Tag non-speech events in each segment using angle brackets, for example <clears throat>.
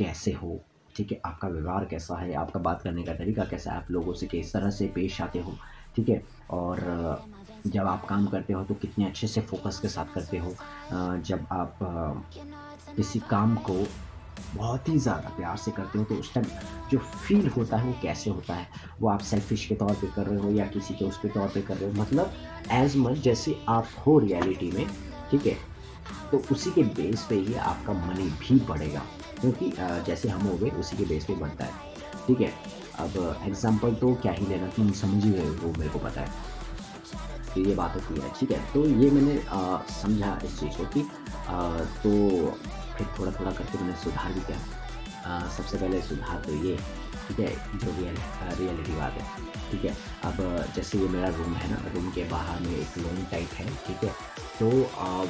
कैसे हो, ठीक है? आपका व्यवहार कैसा है? आपका बात करने का तरीका कैसा है? आप लोगों से किस तरह से पेश आते हो, ठीक है? और, जब आप काम करते हो तो कितने अच्छे से फोकस के साथ करते हो? जब आप किसी काम को बहुत ही ज़्यादा प्यार से करते हो तो उस टाइम जो फील होता है वो कैसे होता है? वो आप सेल्फिश के तौर पे कर रहे हो या किसी के उसके तौर पे कर रहे हो? मतलब एज मच जैसे आप हो रियलिटी में, ठीक है? तो उसी के बेस पे ही आपका मनी भी बढ़ेगा। क्योंकि जैसे हम हो गए, उसी के बेस पे बनता है। ठीक है? अब एग्ज़ाम्पल तो क्या ही लेना, तुम समझ ही गए हो, मेरे को पता है। तो ये बात होती है, ठीक है? तो ये मैंने समझा इस चीज़ को कि तो फिर थोड़ा थोड़ा करके मैंने सुधार भी किया। सबसे पहले सुधार तो ये, ठीक है, जो रियल रियलिटी बात है, ठीक है। अब, जैसे ये मेरा रूम है ना रूम के बाहर में एक लोन टाइप है, ठीक है। तो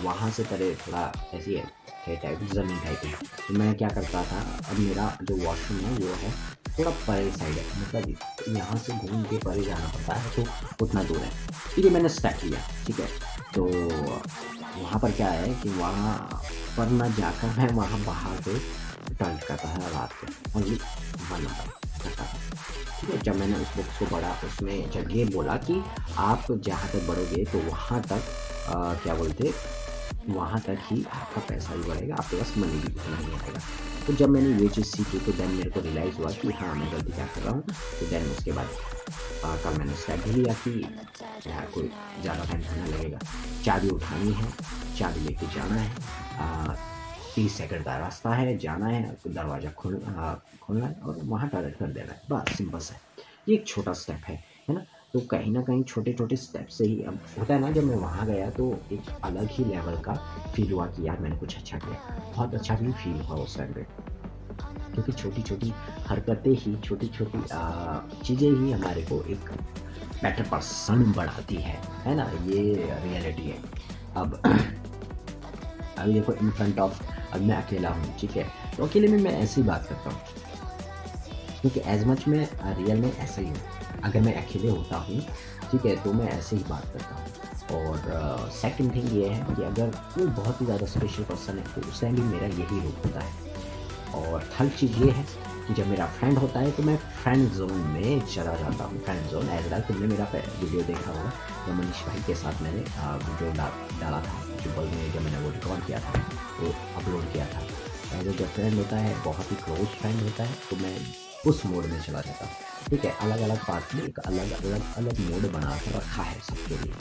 वहाँ से पहले थोड़ा ऐसी है टाइप ज़मीन टाइप है। तो मैं क्या करता था, अब मेरा जो वॉशरूम है, वो है थोड़ा परे साइड है मतलब यहाँ से घूम के परे जाना पड़ता है तो उतना दूर है। ठीक है मैंने स्टार्ट किया ठीक है। तो वहाँ पर क्या है कि वहाँ पर न जाकर मैं वहाँ बाहर से टॉयलेट करता है रात को। ओनली वन करता था ठीक है जब मैंने उस बुक्स को पढ़ा उसमें जब ये बोला कि आप जहाँ तक बढ़ोगे तो वहाँ तक आ, क्या बोलते वहाँ तक ही आपका पैसा भी बढ़ेगा, आपके पास मनी भी उतना ही आएगा। तो जब मैंने ये चीज़ सीखी तो देन मेरे को रियलाइज़ हुआ कि हाँ मैं गलती क्या कर रहा हूँ तो देन उसके बाद कल मैंने स्टेप भी लिया कि यार, कोई ज़्यादा टाइम नहीं लगेगा। चाबी उठानी है, चाबी लेके जाना है तीस सेकंड का रास्ता है, जाना है, दरवाज़ा खोल खोलना है और वहाँ टॉयलेट कर देना है। बस सिंपल सा ये एक छोटा स्टेप है है ना? तो कहीं ना कहीं छोटे छोटे स्टेप से ही अब होता है ना, जब मैं वहाँ गया तो एक अलग ही लेवल का फील हुआ कि यार मैंने कुछ अच्छा किया। बहुत अच्छा भी फील हुआ उस टाइम पे। क्योंकि छोटी छोटी हरकतें ही छोटी छोटी चीज़ें ही हमारे को एक बेटर पर्सन बढ़ाती है। है ना? ये रियलिटी है। अब, <clears throat> अभी देखो इन फ्रंट ऑफ़ अब मैं अकेला हूँ, ठीक है? तो अकेले में मैं ऐसी बात करता हूँ। क्योंकि एज मच मैं रियल में ऐसा ही हूँ। अगर मैं अकेले होता हूँ, ठीक है तो मैं ऐसे ही बात करता हूँ। और सेकंड थिंग ये है कि अगर कोई बहुत ही ज़्यादा स्पेशल पर्सन है तो उस भी मेरा यही रूप होता है। और थर्ड चीज़ ये है कि जब मेरा फ्रेंड होता है तो मैं फ्रेंड जोन में चला जाता हूँ। फ्रेंड जोन एज वेल तुमने मेरा वीडियो देखा होगा, जब मनीष भाई के साथ मैंने वीडियो डाला था ट्रिपल में जब मैंने वो रिकॉर्ड किया था, वो अपलोड किया था। एज जब फ्रेंड होता है, बहुत ही क्लोज फ्रेंड होता है तो मैं उस मोड में चला जाता ठीक है? अलग अलग पार्ट में एक अलग अलग अलग मोड बना कर रखा है सबके लिए।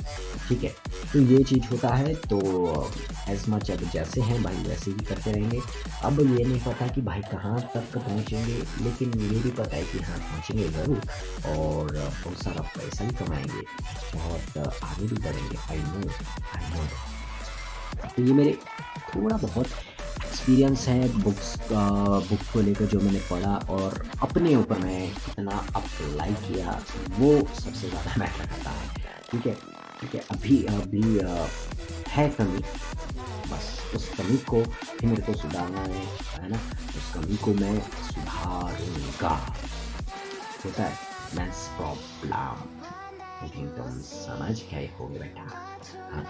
ठीक है? तो ये चीज़ होता है तो एज मच अब जैसे हैं भाई, वैसे ही करते रहेंगे। अब ये नहीं पता कि भाई कहाँ तक पहुँचेंगे, लेकिन ये भी पता है कि हाँ पहुँचेंगे ज़रूर, और बहुत सारा पैसा भी कमाएँगे। बहुत आगे भी बढ़ेंगे आई नो आई नो तो ये मेरे थोड़ा बहुत एक्सपीरियंस है बुक्स का बुक को लेकर जो मैंने पढ़ा और अपने ऊपर मैं कितना अप्लाई किया, वो सबसे ज़्यादा मैटर <laughs> करता है। ठीक है? ठीक है, अभी अभी है कमी। बस उस कमी को भी मेरे को सुधारना है है ना? उस कमी को मैं सुधारूँगा। होता है मैं प्रॉब्लम लेकिन तुम समझ गए हो बेटा। हाँ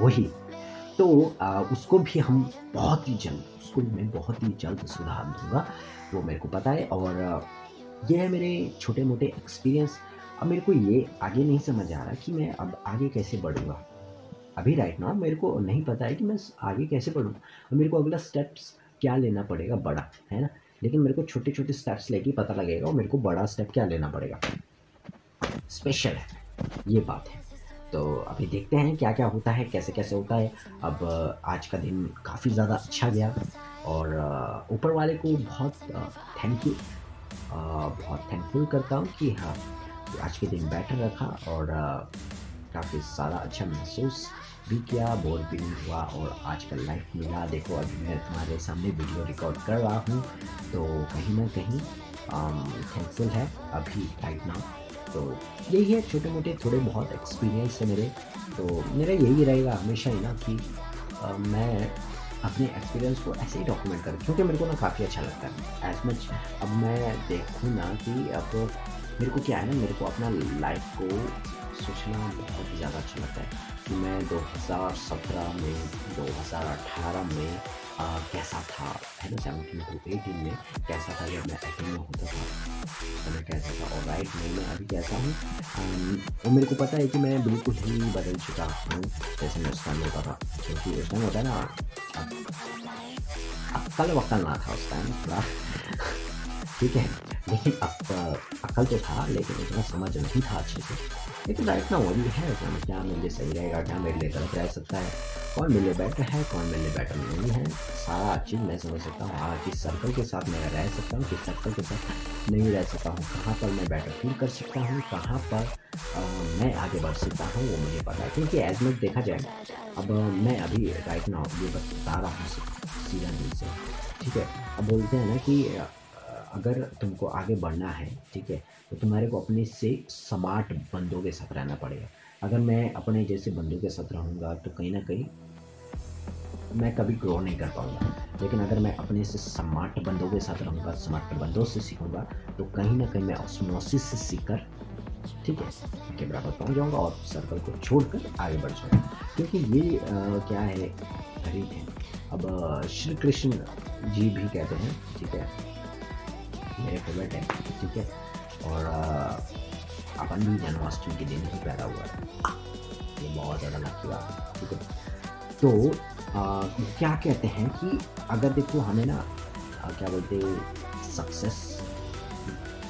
वही। तो आ, उसको भी हम बहुत ही जल्द उसको मैं बहुत ही जल्द सुधार दूँगा वो मेरे को पता है। और ये है मेरे छोटे मोटे एक्सपीरियंस अब मेरे को ये आगे नहीं समझ आ रहा कि मैं अब आगे कैसे बढ़ूँगा। अभी राइट ना मेरे को नहीं पता है कि मैं आगे कैसे बढ़ूँ। अब मेरे को अगला स्टेप्स क्या लेना पड़ेगा बड़ा है ना? लेकिन मेरे को छोटे छोटे स्टेप्स लेके पता लगेगा और मेरे को बड़ा स्टेप क्या लेना पड़ेगा। स्पेशल है। ये बात है। तो अभी देखते हैं क्या क्या होता है कैसे कैसे होता है। अब आज का दिन काफ़ी ज़्यादा अच्छा गया और ऊपर वाले को बहुत थैंक यू बहुत थैंकफुल करता हूँ कि हाँ आज के दिन बेटर रखा और काफ़ी सारा अच्छा महसूस भी किया, बोर भी नहीं हुआ और आज का लाइफ मिला। देखो, अभी मैं तुम्हारे सामने वीडियो रिकॉर्ड कर रहा हूँ तो कहीं ना कहीं थैंकफुल है अभी राइट नाउ तो यही है छोटे मोटे थोड़े बहुत एक्सपीरियंस है मेरे। तो मेरा यही रहेगा हमेशा ही ना कि आ, मैं अपने एक्सपीरियंस को ऐसे ही डॉक्यूमेंट करूँ क्योंकि मेरे को ना काफ़ी अच्छा लगता है। एज मच अब मैं देखूँ ना कि अब मेरे को क्या है ना मेरे को अपना लाइफ को सोचना बहुत ही ज़्यादा अच्छा लगता है कि मैं 2017 में 2018 में आ, कैसा था? है ना सेवनटीन टू एटीन में कैसा था जब मैं एटीन में होता था। समय कैसा था? और राइट में मैं अभी कैसा हूँ? वो मेरे को पता है कि मैं बिल्कुल ही बदल चुका हूँ जैसे मैं उस टाइम होता था। क्योंकि उस टाइम होता है ना अक्ल वक्ल ना था उस टाइम थोड़ा। ठीक है? लेकिन अकल तो था लेकिन उतना समझ नहीं था अच्छे से। लेकिन राइट ना वही है कि क्या मेरे लिए सही रहेगा क्या मेरे लिए गलत रह सकता है? कौन मेरे लिए बेटर है कौन मेरे लिए बेटर नहीं है? सारा चीज़ मैं समझ सकता हूँ। हाँ किस सर्कल के साथ मैं रह सकता हूँ किस सर्कल के साथ नहीं रह सकता हूँ कहाँ पर मैं बेटर फील कर सकता हूँ कहाँ पर आ, मैं आगे बढ़ सकता हूँ वो मुझे पता है। क्योंकि एज मच देखा जाए अब मैं अभी राइट ना ये बता रहा हूँ सीधा दिल से। ठीक है? अब बोलते हैं ना कि अगर तुमको आगे बढ़ना है ठीक है तो तुम्हारे को अपने से स्मार्ट बंदों के साथ रहना पड़ेगा। अगर मैं अपने जैसे बंदों के साथ रहूँगा तो कहीं ना कहीं मैं कभी ग्रो नहीं कर पाऊँगा। लेकिन अगर मैं अपने से स्मार्ट बंदों के साथ रहूँगा स्मार्ट बंदों से सीखूँगा तो कहीं ना कहीं मैं ऑस्मोसिस से सीख कर ठीक है के बराबर पहुँच जाऊँगा और सर्कल को छोड़कर आगे बढ़ जाऊँगा। क्योंकि ये आ, क्या है गरीब है। अब श्री कृष्ण जी भी कहते हैं ठीक है मेरे फेवरेट है ठीक है? और अपन भी जन्माष्टमी के दिन ही पैदा हुआ है। ये बहुत ज़्यादा लकी बात है ठीक है? तो आ, क्या कहते हैं कि अगर देखो हमें ना आ, क्या बोलते सक्सेस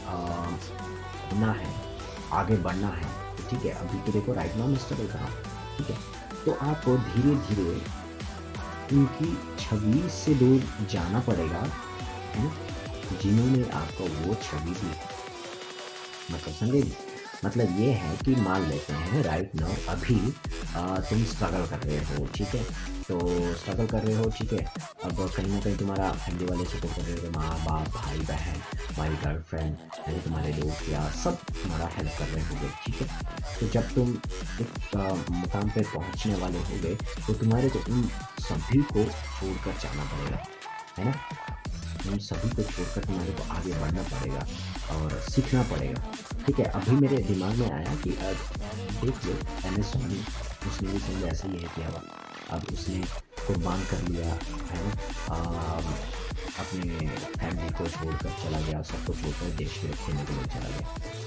होना है आगे बढ़ना है ठीक है? अभी तो देखो राइट नाउ स्ट्रगल कर रहा ठीक है? तो आपको धीरे धीरे उनकी छवि से दूर जाना पड़ेगा है ना? जिन्होंने आपको वो छवि दी मतलब समझे मतलब ये है कि मान लेते हैं राइट नाउ अभी आ, तुम स्ट्रगल कर रहे हो ठीक है? तो स्ट्रगल कर रहे हो ठीक है? अब कहीं ना कहीं तुम्हारा फैमिली वाले सपोर्ट कर रहे हो माँ बाप भाई बहन तुम्हारी गर्लफ्रेंड यानी तुम्हारे दोस्त या सब तुम्हारा हेल्प कर रहे होंगे ठीक है? तो जब तुम एक मुकाम पे पहुँचने वाले होंगे तो तुम्हारे को उन सभी को छोड़कर जाना पड़ेगा है ना? हम सभी को छोड़कर तुम्हारे को आगे बढ़ना पड़ेगा और सीखना पड़ेगा। ठीक है, अभी मेरे दिमाग में आया कि अब देख लो, एम एस धोनी, उसने भी समझ ऐसा ही है कि अब अब उसने कुर्बान कर लिया, है ना? अपने फैमिली को छोड़कर चला गया, सबको छोड़कर देश में खेलने के लिए चला गया।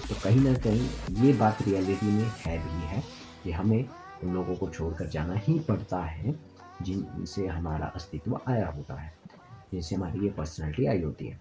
तो कहीं ना कहीं ये बात रियलिटी में है भी है कि हमें उन लोगों को छोड़कर जाना ही पड़ता है जिनसे हमारा अस्तित्व आया होता है। जिनसे हमारी ये पर्सनैलिटी आई होती है।